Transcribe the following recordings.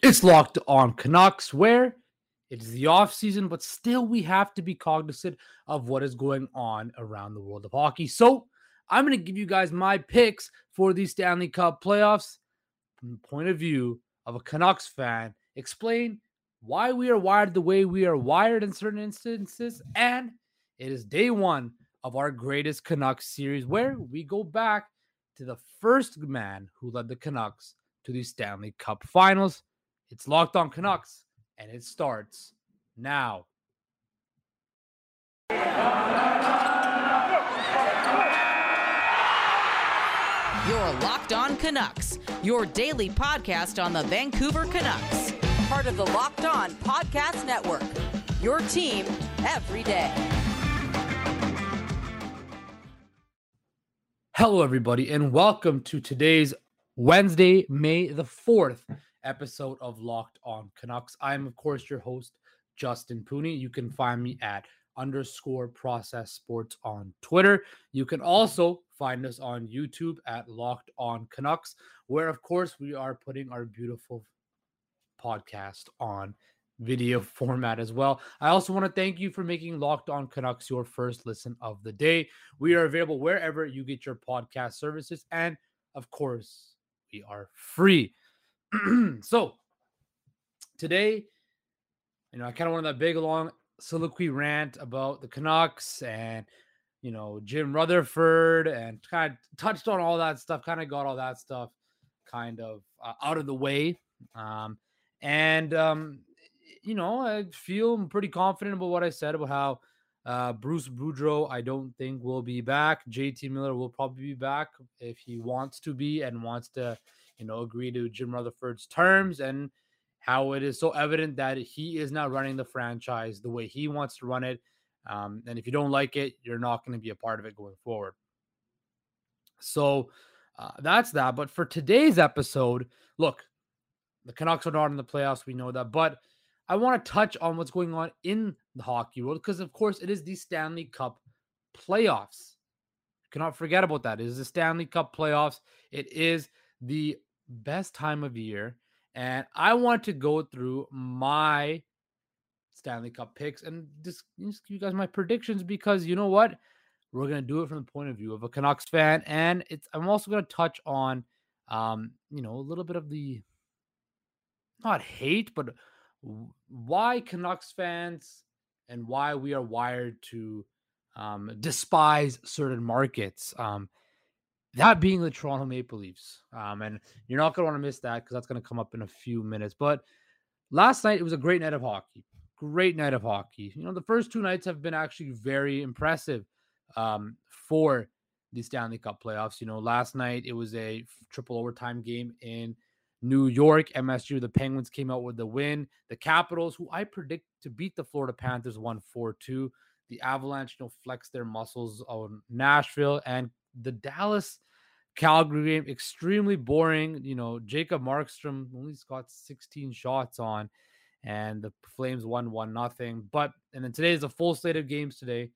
It's locked on Canucks, where it's the off season, but still we have to be cognizant of what is going on around the world of hockey. So I'm going to give you guys my picks for the Stanley Cup playoffs from the point of view of a Canucks fan. Explain why we are wired the way we are wired in certain instances, and it is day one of our greatest Canucks series, where we go back to the first man who led the Canucks to the Stanley Cup finals. It's locked on Canucks, and it starts now. Your Locked On Canucks, your daily podcast on the Vancouver Canucks, part of the Locked On Podcast Network. Your team every day. Hello, everybody, and welcome to today's Wednesday, May the 4th episode of Locked On Canucks. I'm, of course, your host, Justin Pooney. You can find me at underscore process sports on Twitter. You can also find us on YouTube at Locked On Canucks, where, of course, we are putting our beautiful podcast on video format as well. I also want to thank you for making Locked On Canucks your first listen of the day. We are available wherever you get your podcast services. And of course, we are free. so today, you know, I kind of wanted that big long soliloquy rant about the Canucks and you know Jim Rutherford and kind of touched on all that stuff. Kind of got all that stuff kind of uh, out of the way. Um, and um, you know, I feel pretty confident about what I said about how uh, Bruce Boudreau, I don't think will be back. JT Miller will probably be back if he wants to be and wants to, you know, agree to Jim Rutherford's terms and how it is so evident that he is not running the franchise the way he wants to run it. Um, and if you don't like it, you're not going to be a part of it going forward. So uh, that's that. But for today's episode, look, the Canucks are not in the playoffs. We know that. But I want to touch on what's going on in the hockey world because, of course, it is the Stanley Cup playoffs. cannot forget about that. It is the Stanley Cup playoffs. It is the best time of year. And I want to go through my Stanley Cup picks and just, just give you guys my predictions because you know what? We're gonna do it from the point of view of a Canucks fan, and it's I'm also gonna touch on um, you know, a little bit of the not hate, but why Canucks fans and why we are wired to um, despise certain markets. Um, that being the Toronto Maple Leafs. Um, and you're not going to want to miss that because that's going to come up in a few minutes. But last night, it was a great night of hockey. Great night of hockey. You know, the first two nights have been actually very impressive um, for the Stanley Cup playoffs. You know, last night it was a triple overtime game in New York. MSG, the Penguins came out with the win. The Capitals, who I predict to beat the Florida Panthers, won 4 2. The Avalanche, you know, flexed their muscles on Nashville. And the Dallas Calgary game, extremely boring. You know, Jacob Markstrom only got 16 shots on, and the Flames won one nothing. But and then today is a full slate of games today.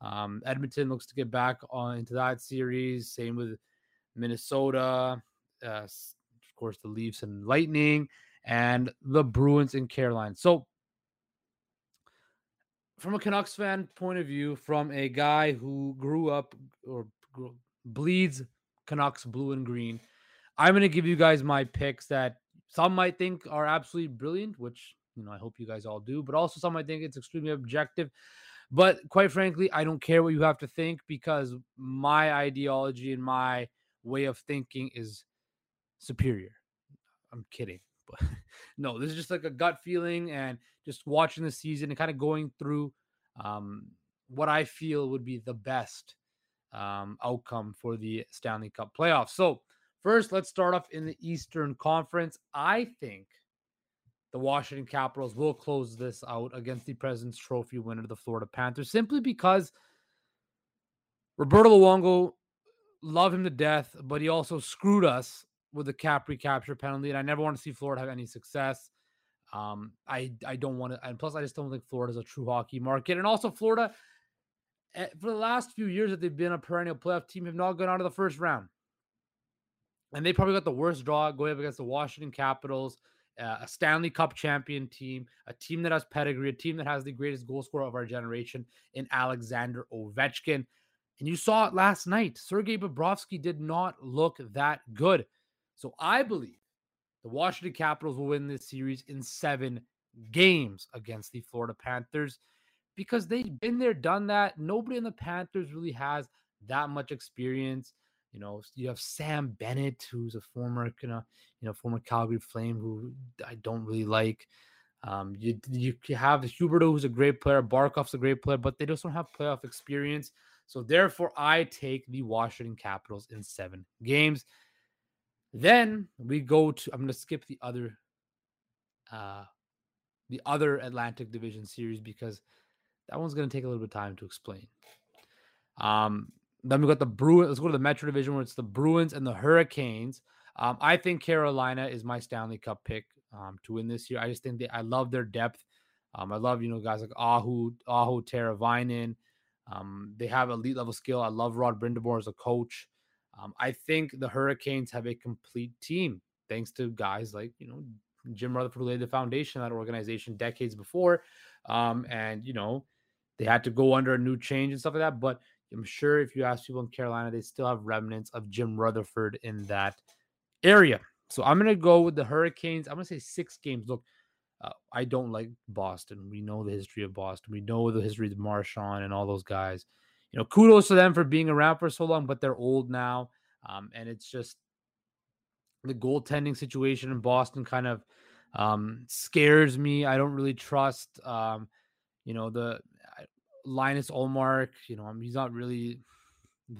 Um, Edmonton looks to get back on into that series. Same with Minnesota. Uh, of course, the Leafs and Lightning, and the Bruins in Carolina. So, from a Canucks fan point of view, from a guy who grew up or bleeds Canucks blue and green, I'm going to give you guys my picks that some might think are absolutely brilliant, which you know I hope you guys all do, but also some might think it's extremely objective. But quite frankly, I don't care what you have to think because my ideology and my way of thinking is superior. I'm kidding. But no, this is just like a gut feeling and just watching the season and kind of going through um, what I feel would be the best um, outcome for the Stanley Cup playoffs. So, first, let's start off in the Eastern Conference. I think the Washington Capitals will close this out against the President's Trophy winner, the Florida Panthers, simply because Roberto Luongo, love him to death, but he also screwed us with the cap recapture penalty, and I never want to see Florida have any success. Um, I I don't want to, and plus I just don't think Florida's a true hockey market, and also Florida for the last few years that they've been a perennial playoff team have not gone out of the first round, and they probably got the worst draw going up against the Washington Capitals uh, a Stanley Cup champion team, a team that has pedigree, a team that has the greatest goal scorer of our generation in Alexander Ovechkin. And you saw it last night. Sergei Bobrovsky did not look that good. So I believe the Washington Capitals will win this series in seven games against the Florida Panthers because they've been there, done that. Nobody in the Panthers really has that much experience. You know, you have Sam Bennett, who's a former, you know, you know, former Calgary Flame, who I don't really like. Um, you you have Huberdeau, who's a great player. Barkov's a great player, but they just don't have playoff experience. So therefore, I take the Washington Capitals in seven games. Then we go to. I'm going to skip the other, uh, the other Atlantic Division series because that one's going to take a little bit of time to explain. Um, then we've got the Bruins. Let's go to the Metro Division where it's the Bruins and the Hurricanes. Um, I think Carolina is my Stanley Cup pick um, to win this year. I just think they, I love their depth. Um, I love you know guys like Aho, Aho, Teravainen. Um, they have elite level skill. I love Rod Brind'Amour as a coach. Um, I think the Hurricanes have a complete team thanks to guys like you know Jim Rutherford laid the foundation of that organization decades before, um, and you know they had to go under a new change and stuff like that. But I'm sure if you ask people in Carolina, they still have remnants of Jim Rutherford in that area. So I'm gonna go with the Hurricanes. I'm gonna say six games. Look, uh, I don't like Boston. We know the history of Boston. We know the history of Marchand and all those guys. You know, kudos to them for being around for so long, but they're old now. Um, and it's just the goaltending situation in Boston kind of um, scares me. I don't really trust, um, you know, the Linus Ullmark, You know, he's not really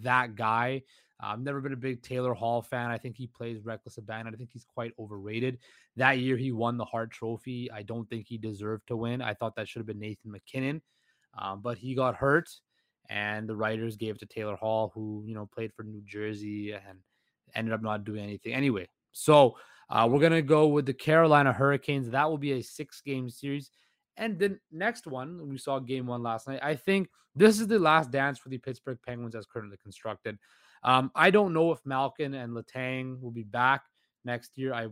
that guy. I've never been a big Taylor Hall fan. I think he plays reckless abandon. I think he's quite overrated. That year he won the Hart Trophy. I don't think he deserved to win. I thought that should have been Nathan MacKinnon, um, but he got hurt, and the writers gave it to Taylor Hall, who you know played for New Jersey and ended up not doing anything anyway. So uh, we're gonna go with the Carolina Hurricanes. That will be a six-game series. And the next one, we saw game one last night. I think this is the last dance for the Pittsburgh Penguins as currently constructed. Um, I don't know if Malkin and Letang will be back next year. I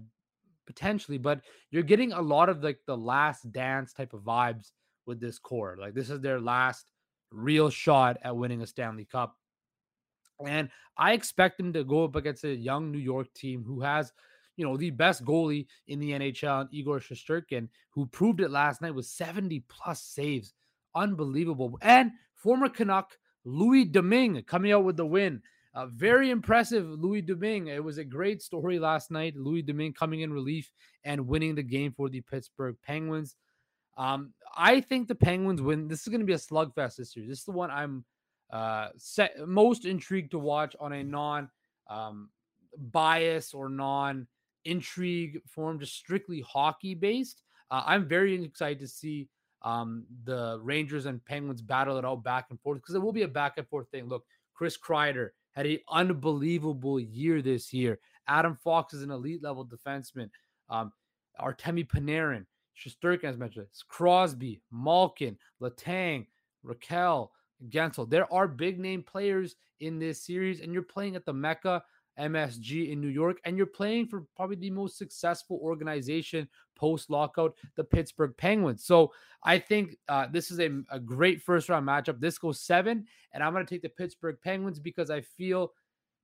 potentially, but you're getting a lot of like the last dance type of vibes with this core. Like this is their last real shot at winning a Stanley Cup. And I expect them to go up against a young New York team who has, you know, the best goalie in the NHL, Igor Shesterkin, who proved it last night with 70 plus saves. Unbelievable. And former Canuck Louis Domingue coming out with the win. Uh, very impressive, Louis Domingue. It was a great story last night. Louis Domingue coming in relief and winning the game for the Pittsburgh Penguins. Um, I think the Penguins win. This is going to be a slugfest this year. This is the one I'm uh, set, most intrigued to watch on a non um, bias or non intrigue form, just strictly hockey based. Uh, I'm very excited to see um, the Rangers and Penguins battle it out back and forth because it will be a back and forth thing. Look, Chris Kreider had an unbelievable year this year. Adam Fox is an elite level defenseman. Um, Artemi Panarin, Shesterkin, as mentioned, Crosby, Malkin, Letang, Rakell, Guentzel. There are big name players in this series, and you're playing at the Mecca MSG in New York, and you're playing for probably the most successful organization post lockout, the Pittsburgh Penguins. So I think uh, this is a, a great first round matchup. This goes seven, and I'm going to take the Pittsburgh Penguins because I feel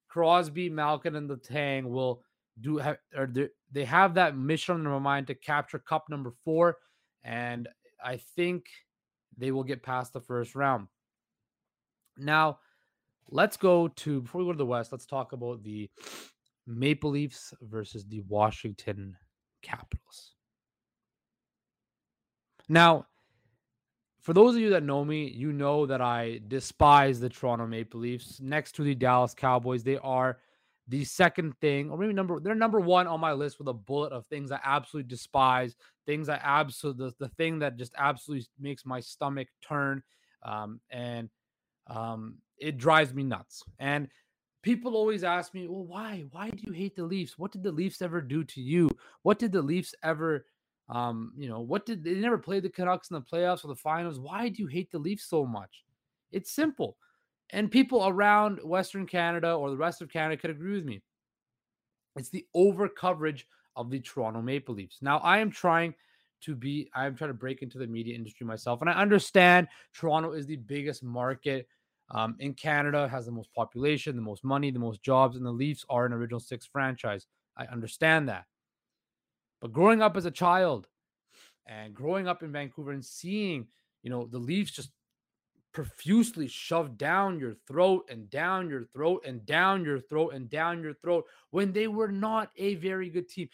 Crosby, Malkin, and Letang will do have or they have that mission on their mind to capture Cup number four, and I think they will get past the first round. Now, let's go to before we go to the West, let's talk about the Maple Leafs versus the Washington Capitals. Now, for those of you that know me, you know that I despise the Toronto Maple Leafs. Next to the Dallas Cowboys, they are the second thing, or maybe number they're number one on my list with a bullet of things I absolutely despise, things I absolutely the, the thing that just absolutely makes my stomach turn. Um, and um, it drives me nuts. And people always ask me, well, why? Why do you hate the Leafs? What did the Leafs ever do to you? What did the Leafs ever, um, you know, what did they never played the Canucks in the playoffs or the finals? Why do you hate the Leafs so much? It's simple. And people around Western Canada or the rest of Canada could agree with me. It's the over coverage of the Toronto Maple Leafs. Now, I am trying to be, I am trying to break into the media industry myself, and I understand Toronto is the biggest market um, in Canada, has the most population, the most money, the most jobs, and the Leafs are an original six franchise. I understand that. But growing up as a child and growing up in Vancouver and seeing, you know, the Leafs just profusely shoved down your throat and down your throat and down your throat and down your throat when they were not a very good team.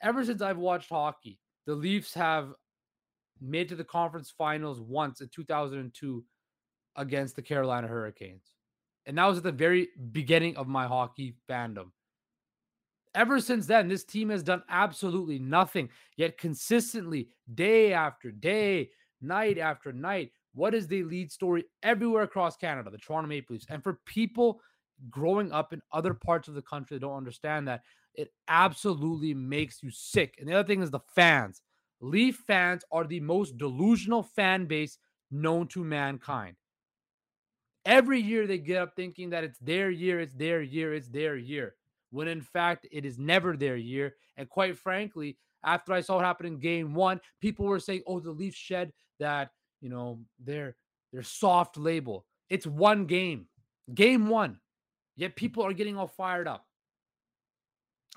Ever since I've watched hockey, the Leafs have made to the conference finals once in 2002 against the Carolina Hurricanes. And that was at the very beginning of my hockey fandom. Ever since then, this team has done absolutely nothing, yet consistently, day after day, night after night, what is the lead story everywhere across Canada? The Toronto Maple Leafs. And for people growing up in other parts of the country that don't understand that, it absolutely makes you sick. And the other thing is the fans. Leaf fans are the most delusional fan base known to mankind. Every year they get up thinking that it's their year, it's their year, it's their year, when in fact it is never their year. And quite frankly, after I saw what happened in game one, people were saying, oh, the Leafs shed that you know, their their soft label. It's one game, game one. Yet people are getting all fired up.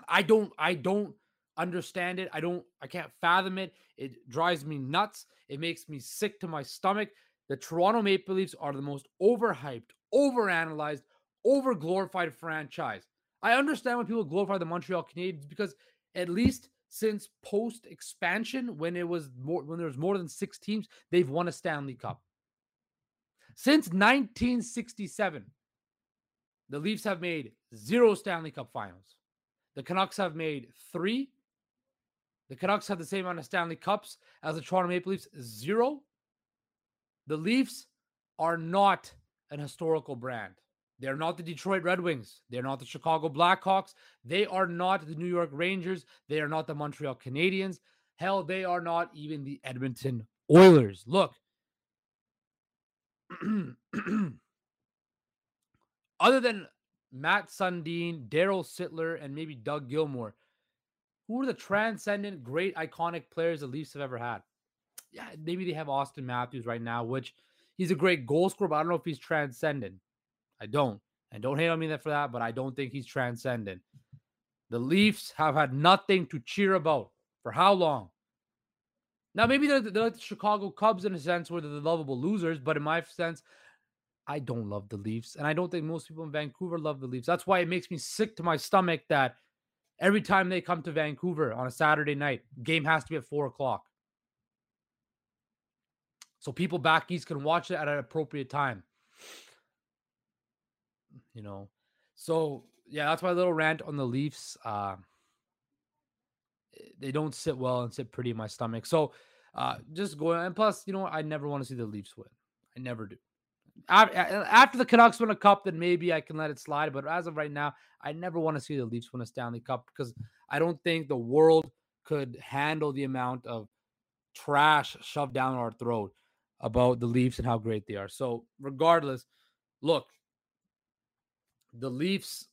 I don't, I don't understand it. I don't, I can't fathom it. It drives me nuts. It makes me sick to my stomach. The Toronto Maple Leafs are the most overhyped, overanalyzed, overglorified franchise. I understand when people glorify the Montreal Canadiens because at least since post expansion when it was more when there was more than six teams they've won a stanley cup. Since 1967 the leafs have made zero stanley cup finals. The canucks have made three. The canucks have the same amount of stanley cups as the toronto maple leafs zero the leafs are not an historical brand they're not the Detroit Red Wings. They're not the Chicago Blackhawks. They are not the New York Rangers. They are not the Montreal Canadiens. Hell, they are not even the Edmonton Oilers. Look, other than Matt Sundin, Daryl Sittler, and maybe Doug Gilmour, who are the transcendent, great, iconic players the Leafs have ever had? Yeah, maybe they have Auston Matthews right now, which he's a great goal scorer, but I don't know if he's transcendent. I don't. And don't hate on me for that, but I don't think he's transcendent. The Leafs have had nothing to cheer about for how long? Now, maybe they're, they're like the Chicago Cubs in a sense where they're the lovable losers, but in my sense, I don't love the Leafs. And I don't think most people in Vancouver love the Leafs. That's why it makes me sick to my stomach that every time they come to Vancouver on a Saturday night, game has to be at four o'clock. So people back east can watch it at an appropriate time you know. So yeah, that's my little rant on the Leafs. Uh, they don't sit well and sit pretty in my stomach. So uh, just going and plus, you know? I never want to see the Leafs win. I never do. After the Canucks win a cup, then maybe I can let it slide. But as of right now, I never want to see the Leafs win a Stanley Cup because I don't think the world could handle the amount of trash shoved down our throat about the Leafs and how great they are. So, regardless, look, the Leafs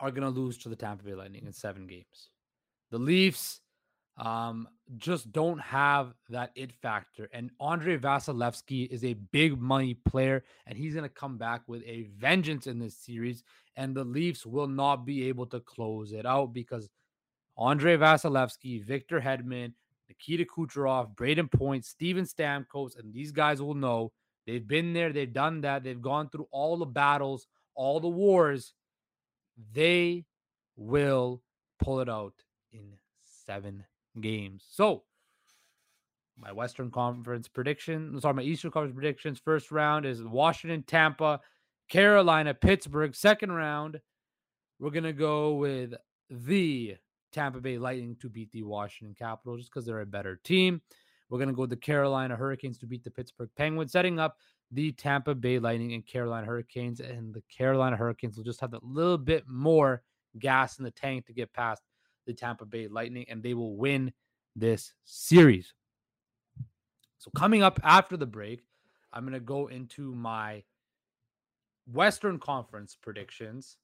are going to lose to the Tampa Bay Lightning in seven games. The Leafs um, just don't have that it factor. And Andre Vasilevskiy is a big money player, and he's going to come back with a vengeance in this series. And the Leafs will not be able to close it out because Andre Vasilevskiy, Victor Hedman, Nikita Kucherov, Brayden Point, Steven Stamkos, and these guys will know they've been there, they've done that, they've gone through all the battles all the wars, they will pull it out in seven games. So, my Western Conference prediction, sorry, my Eastern Conference predictions. First round is Washington, Tampa, Carolina, Pittsburgh. Second round, we're gonna go with the Tampa Bay Lightning to beat the Washington Capitals just because they're a better team. We're gonna go with the Carolina Hurricanes to beat the Pittsburgh Penguins, setting up the Tampa Bay Lightning and Carolina Hurricanes. And the Carolina Hurricanes will just have a little bit more gas in the tank to get past the Tampa Bay Lightning, and they will win this series. So, coming up after the break, I'm going to go into my Western Conference predictions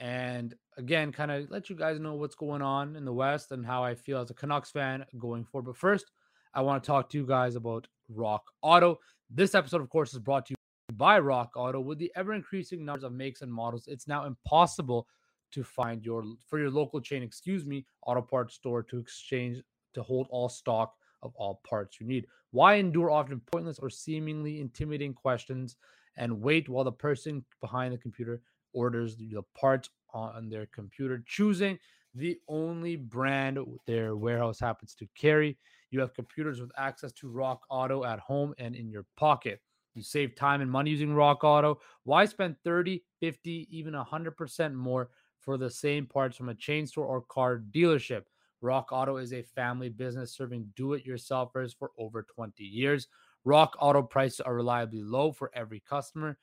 and again, kind of let you guys know what's going on in the West and how I feel as a Canucks fan going forward. But first, I want to talk to you guys about Rock Auto. This episode, of course, is brought to you by Rock Auto. With the ever increasing numbers of makes and models, it's now impossible to find your for your local chain, excuse me, auto parts store to exchange to hold all stock of all parts you need. Why endure often pointless or seemingly intimidating questions and wait while the person behind the computer orders the parts on their computer, choosing the only brand their warehouse happens to carry. You have computers with access to Rock Auto at home and in your pocket. You save time and money using Rock Auto. Why spend 30, 50, even 100% more for the same parts from a chain store or car dealership? Rock Auto is a family business serving do it yourselfers for over 20 years. Rock Auto prices are reliably low for every customer.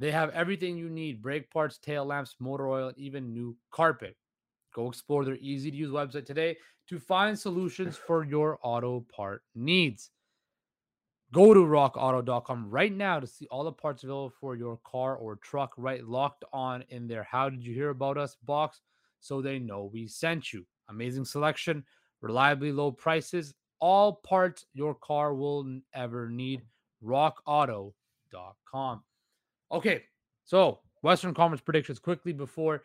They have everything you need brake parts, tail lamps, motor oil, and even new carpet. Go explore their easy to use website today to find solutions for your auto part needs. Go to rockauto.com right now to see all the parts available for your car or truck, right locked on in there. How did you hear about us box? So they know we sent you. Amazing selection, reliably low prices, all parts your car will ever need. RockAuto.com. Okay, so Western Conference predictions quickly before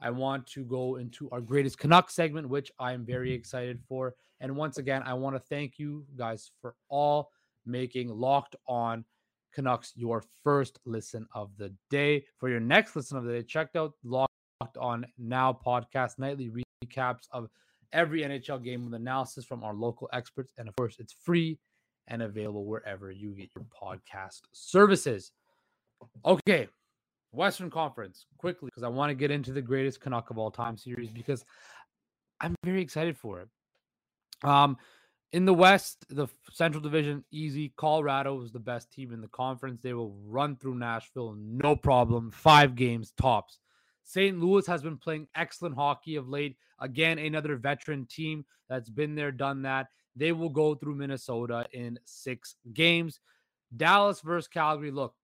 I want to go into our greatest Canuck segment, which I am very excited for. And once again, I want to thank you guys for all making Locked On Canucks your first listen of the day. For your next listen of the day, check out Locked On Now podcast, nightly recaps of every NHL game with analysis from our local experts. And of course, it's free and available wherever you get your podcast services. Okay, Western Conference quickly because I want to get into the greatest Canuck of all time series because I'm very excited for it. Um, in the West, the Central Division, easy. Colorado is the best team in the conference. They will run through Nashville, no problem. Five games tops. St. Louis has been playing excellent hockey of late. Again, another veteran team that's been there, done that. They will go through Minnesota in six games. Dallas versus Calgary. Look,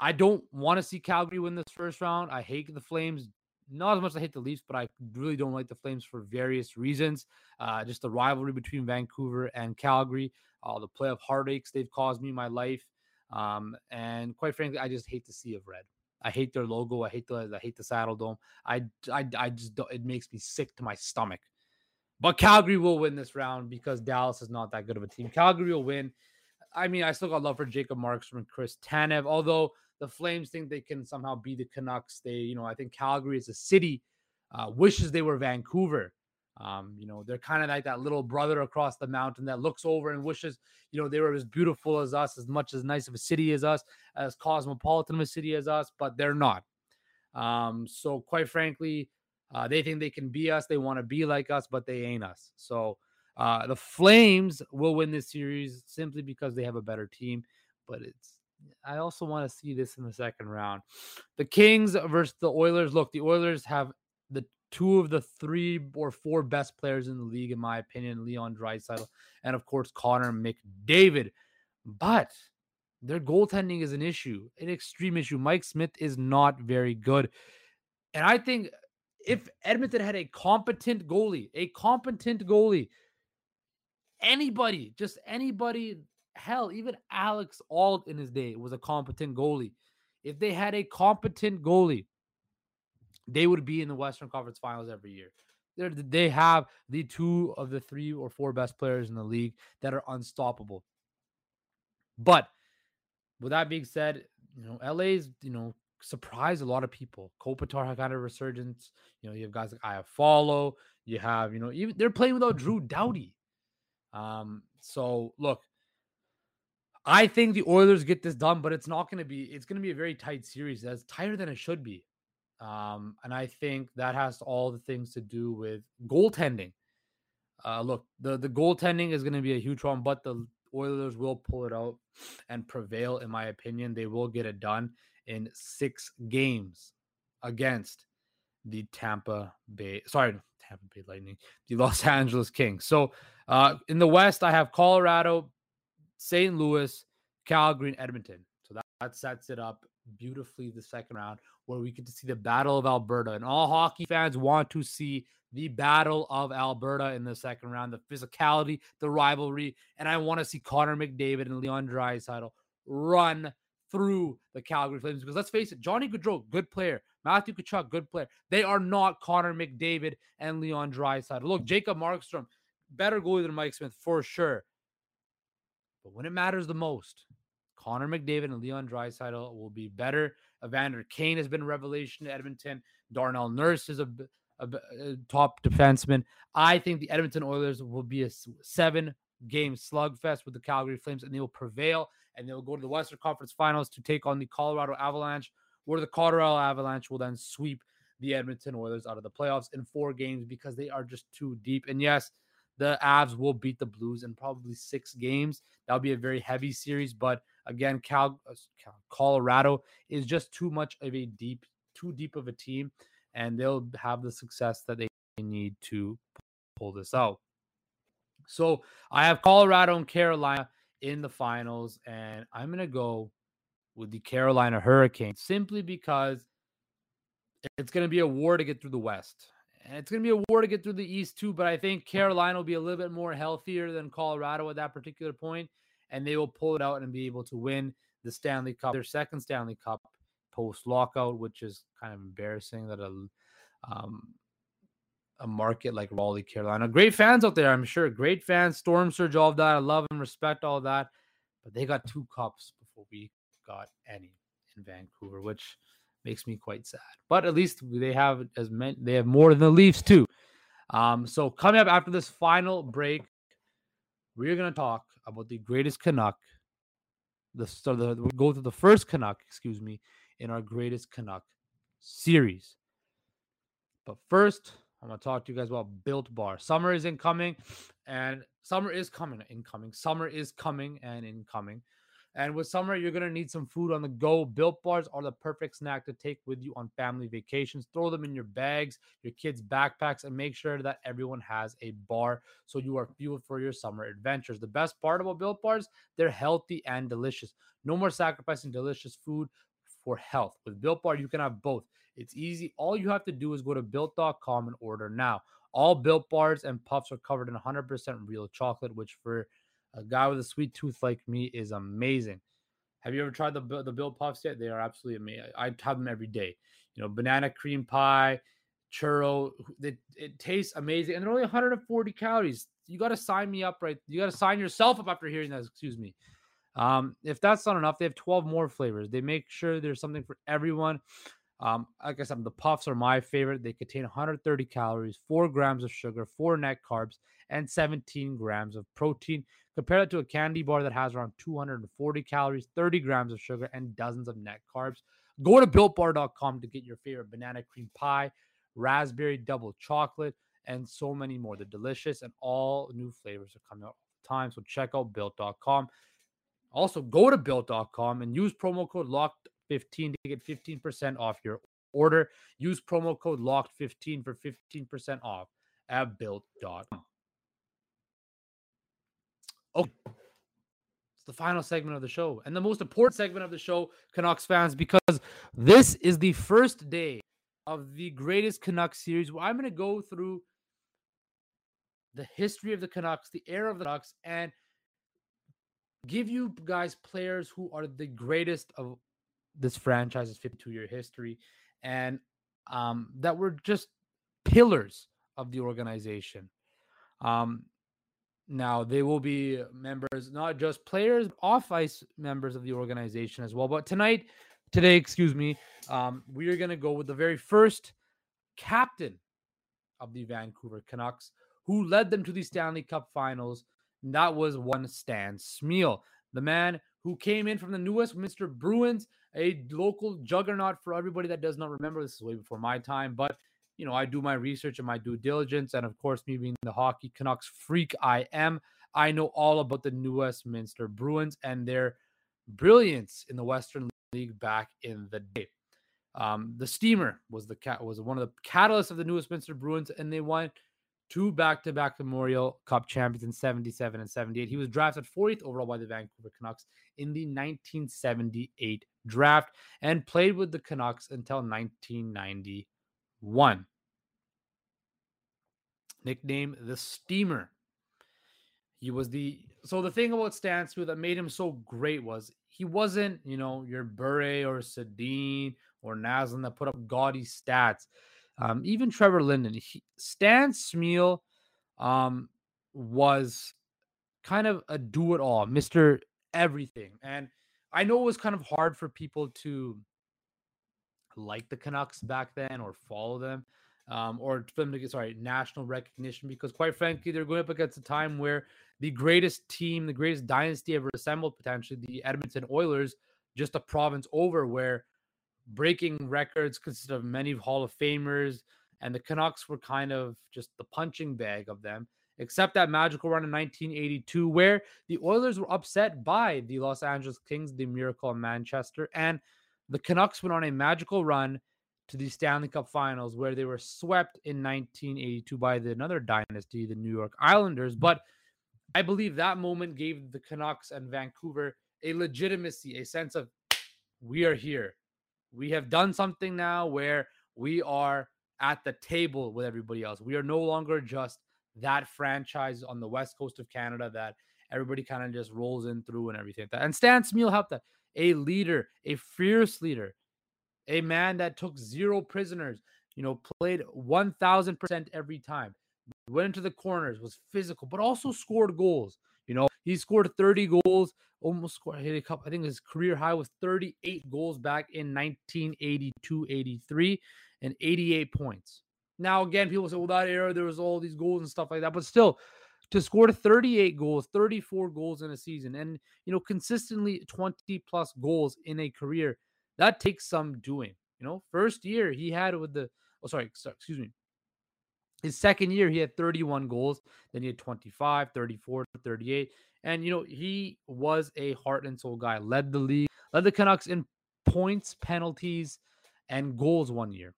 I don't want to see Calgary win this first round. I hate the Flames. Not as much as I hate the Leafs, but I really don't like the Flames for various reasons. Uh, just the rivalry between Vancouver and Calgary, all the playoff heartaches they've caused me in my life. Um, and quite frankly, I just hate the sea of red. I hate their logo. I hate the I hate the Saddledome. I I, I just it makes me sick to my stomach. But Calgary will win this round because Dallas is not that good of a team. Calgary will win. I mean, I still got love for Jacob Markstrom and Chris Tanev, although the Flames think they can somehow be the Canucks. They, you know, I think Calgary as a city uh, wishes they were Vancouver. Um, you know, they're kind of like that little brother across the mountain that looks over and wishes, you know, they were as beautiful as us, as much as nice of a city as us, as cosmopolitan of a city as us, but they're not. Um, so quite frankly, uh, they think they can be us. They want to be like us, but they ain't us. So uh, the Flames will win this series simply because they have a better team. But it's I also want to see this in the second round. The Kings versus the Oilers. Look, the Oilers have the two of the three or four best players in the league, in my opinion, Leon Draisaitl and of course Connor McDavid. But their goaltending is an issue, an extreme issue. Mike Smith is not very good. And I think if Edmonton had a competent goalie, a competent goalie, anybody, just anybody hell, even Alex Auld in his day was a competent goalie. If they had a competent goalie, they would be in the Western Conference Finals every year. They're, they have the two of the three or four best players in the league that are unstoppable. But with that being said, you know, LA's, you know, surprised a lot of people. Kopitar had kind of resurgence. You know, you have guys like Iafallo. You have, you know, even they're playing without Drew Doughty. Um, so look, I think the Oilers get this done, but it's not going to be. It's going to be a very tight series, as tighter than it should be. Um, and I think that has all the things to do with goaltending. Uh, look, the the goaltending is going to be a huge problem, but the Oilers will pull it out and prevail. In my opinion, they will get it done in six games against the Tampa Bay. Sorry, Tampa Bay Lightning, the Los Angeles Kings. So uh, in the West, I have Colorado, St. Louis, Calgary, and Edmonton. So that, that sets it up beautifully the second round, where we get to see the Battle of Alberta. And all hockey fans want to see the Battle of Alberta in the second round, the physicality, the rivalry. And I want to see Connor McDavid and Leon Draisaitl run through the Calgary Flames because let's face it, Johnny Gaudreau, good player. Matthew Tkachuk, good player. They are not Connor McDavid and Leon Draisaitl. Look, Jacob Markstrom, better goalie than Mike Smith for sure. But when it matters the most, Connor McDavid and Leon Draisaitl will be better. Evander Kane has been revelation to Edmonton. Darnell Nurse is a, a, a top defenseman. I think the Edmonton Oilers will be a seven game slugfest with the Calgary Flames, and they will prevail and they'll go to the Western Conference Finals to take on the Colorado Avalanche, where the Colorado Avalanche will then sweep the Edmonton Oilers out of the playoffs in four games because they are just too deep. And yes, the Avs will beat the Blues in probably six games. That'll be a very heavy series, but again, Cal, uh, Colorado is just too much of a deep, too deep of a team, and they'll have the success that they need to pull this out. So I have Colorado and Carolina in the finals, and I'm to go with the Carolina Hurricanes simply because it's to be a war to get through the West. And it's going to be a war to get through the East too, but I think Carolina will be a little bit more healthier than Colorado at that particular point, and they will pull it out and be able to win the Stanley Cup, their second Stanley Cup post lockout, which is kind of embarrassing that a um, a market like Raleigh, Carolina. Great fans out there, I'm sure. Great fans. Storm Surge, all that. I love and respect all that. But they got two cups before we got any in Vancouver, which makes me quite sad. But at least they have as many. They have more than the Leafs too. Um, so coming up after this final break, we're gonna talk about the greatest Canuck. The so the we go to the first Canuck, excuse me, in our greatest Canuck series. But first, I'm gonna talk to you guys about Built Bar. Summer is incoming, and summer is coming. Incoming. Summer is coming and incoming. And with summer, you're gonna need some food on the go. Built Bars are the perfect snack to take with you on family vacations. Throw them in your bags, your kids' backpacks, and make sure that everyone has a bar so you are fueled for your summer adventures. The best part about Built Bars, they're healthy and delicious. No more sacrificing delicious food for health. With Built Bar, you can have both. It's easy. All you have to do is go to built.com and order now. All built bars and puffs are covered in 100% real chocolate, which for a guy with a sweet tooth like me is amazing. Have you ever tried the the built puffs yet? They are absolutely amazing. I have them every day. You know, banana cream pie, churro. It, it tastes amazing, and they're only 140 calories. You got to sign me up, right? You got to sign yourself up after hearing that. Excuse me. Um, if that's not enough, they have 12 more flavors. They make sure there's something for everyone. Um, like I said, the puffs are my favorite. They contain 130 calories, four grams of sugar, four net carbs, and 17 grams of protein. Compare that to a candy bar that has around 240 calories, 30 grams of sugar, and dozens of net carbs. Go to builtbar.com to get your favorite banana cream pie, raspberry double chocolate, and so many more. They're delicious, and all new flavors are coming out all the time. So check out built.com. Also, go to built.com and use promo code locked 15 to get 15% off your order. Use promo code locked15 for 15% off at built.com. Okay. It's the final segment of the show and the most important segment of the show, Canucks fans, because this is the first day of the greatest Canucks series where I'm going to go through the history of the Canucks, the era of the Canucks, and give you guys players who are the greatest of this franchise's 52 year history and um, that were just pillars of the organization. Um, now they will be members, not just players, off ice members of the organization as well. But tonight, today, excuse me, um, we are going to go with the very first captain of the Vancouver Canucks who led them to the Stanley Cup finals. And that was one Stan Smyl, the man who came in from the New Westminster Bruins a local juggernaut for everybody that does not remember. This is way before my time, but you know, I do my research and my due diligence. And of course, me being the hockey Canucks freak I am, I know all about the New Westminster Bruins and their brilliance in the Western League back in the day. Um, the Steamer was the cat was one of the catalysts of the New Westminster Bruins, and they won two back-to-back Memorial Cup champions in 77 and 78. He was drafted 40th overall by the Vancouver Canucks in the 1978 draft and played with the Canucks until 1991. Nicknamed the Steamer. He was the so the thing about Stan Smith that made him so great was he wasn't, you know, your Bure or Sedin or Naslund that put up gaudy stats. Um, even Trevor Linden, he, Stan Smyl um, was kind of a do it all, Mr. Everything. And I know it was kind of hard for people to like the Canucks back then or follow them um, or for them to get, sorry, national recognition because quite frankly, they're going up against a time where the greatest team, the greatest dynasty ever assembled, potentially the Edmonton Oilers, just a province over, where breaking records consisted of many Hall of Famers, and the Canucks were kind of just the punching bag of them. Except that magical run in 1982, where the Oilers were upset by the Los Angeles Kings, the Miracle of Manchester, and the Canucks went on a magical run to the Stanley Cup Finals, where they were swept in 1982 by the, another dynasty, the New York Islanders. Mm-hmm. But I believe that moment gave the Canucks and Vancouver a legitimacy, a sense of we are here. We have done something now where we are at the table with everybody else. We are no longer just that franchise on the west coast of Canada that everybody kind of just rolls in through and everything like that. And Stan Smyl helped that. A leader, a fierce leader, a man that took zero prisoners, you know, played 1000% every time went into the corners, was physical, but also scored goals. You know, he scored 30 goals, almost scored hit a couple. I think his career high was 38 goals back in 1982 83 and 88 points. Now, again, people say, well, that era, there was all these goals and stuff like that, but still, to score 38 goals, 34 goals in a season, and you know, consistently 20 plus goals in a career, that takes some doing. You know, first year he had with the oh sorry, sorry excuse me, his second year, he had 31 goals. Then he had 25, 34, 38. And, you know, he was a heart and soul guy, led the league, led the Canucks in points, penalties, and goals one year,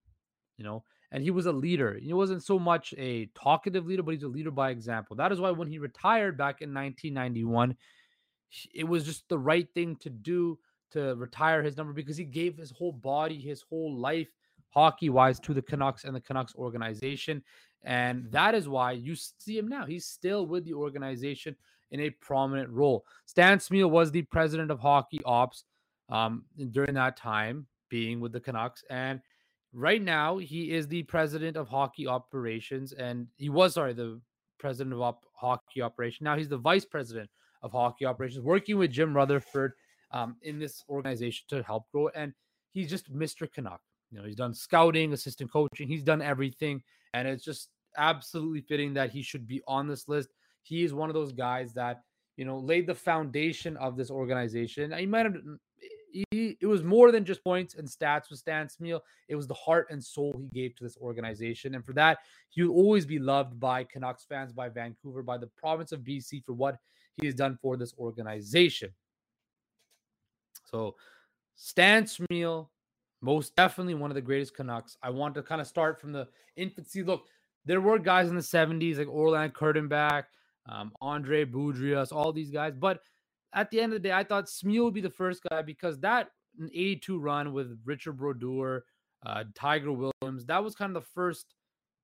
you know, and he was a leader. He wasn't so much a talkative leader, but he's a leader by example. That is why when he retired back in 1991, it was just the right thing to do to retire his number because he gave his whole body, his whole life hockey wise to the Canucks and the Canucks organization. And that is why you see him now. He's still with the organization in a prominent role. Stan Smyl was the president of hockey ops um, during that time, being with the Canucks. And right now, he is the president of hockey operations. And he was, sorry, the president of op- hockey operation. Now he's the vice president of hockey operations, working with Jim Rutherford um, in this organization to help grow. And he's just Mr. Canuck. You know, he's done scouting, assistant coaching, he's done everything. And it's just absolutely fitting that he should be on this list. He is one of those guys that, you know, laid the foundation of this organization. He might have it was more than just points and stats with Stan Smyl. It was the heart and soul he gave to this organization. And for that, he will always be loved by Canucks fans, by Vancouver, by the province of BC for what he has done for this organization. So, Stan Smyl, most definitely one of the greatest Canucks. I want to kind of start from the infancy. Look, there were guys in the 70s like Orland Kurtenbach, um, Andre Boudrias, all these guys. But at the end of the day, I thought Smyl would be the first guy because that 82 run with Richard Brodeur, uh, Tiger Williams, that was kind of the first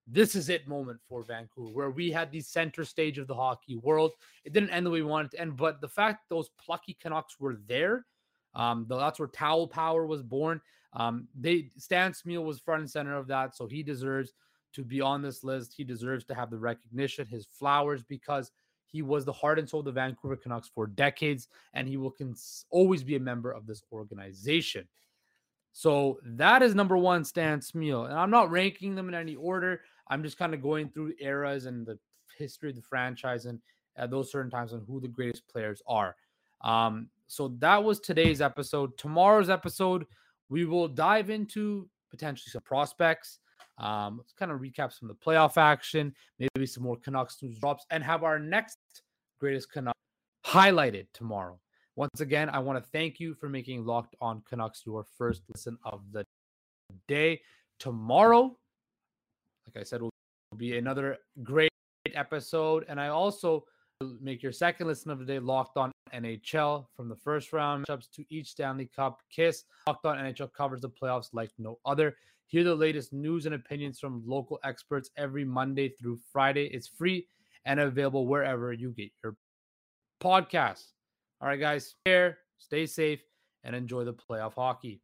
this is it moment for Vancouver, where we had the center stage of the hockey world. It didn't end the way we wanted to end, but the fact those plucky Canucks were there, um, that's where Towel Power was born. Um, they Stan Smyl was front and center of that, so he deserves to be on this list. He deserves to have the recognition, his flowers, because he was the heart and soul of the Vancouver Canucks for decades, and he will cons- always be a member of this organization. So that is number one, Stan Smyl. And I'm not ranking them in any order. I'm just kind of going through eras and the history of the franchise and at those certain times and who the greatest players are. Um, so that was today's episode. Tomorrow's episode, we will dive into potentially some prospects. Um, let's kind of recap some of the playoff action, maybe some more Canucks news drops, and have our next greatest Canucks highlighted tomorrow. Once again, I want to thank you for making Locked On Canucks your first listen of the day. Tomorrow, like I said, will be another great episode. And I also make your second listen of the day locked on NHL from the first round matchups to each Stanley Cup kiss. Locked On NHL covers the playoffs like no other. Hear the latest news and opinions from local experts every Monday through Friday. It's free and available wherever you get your podcasts. All right, guys, care, stay safe, and enjoy the playoff hockey.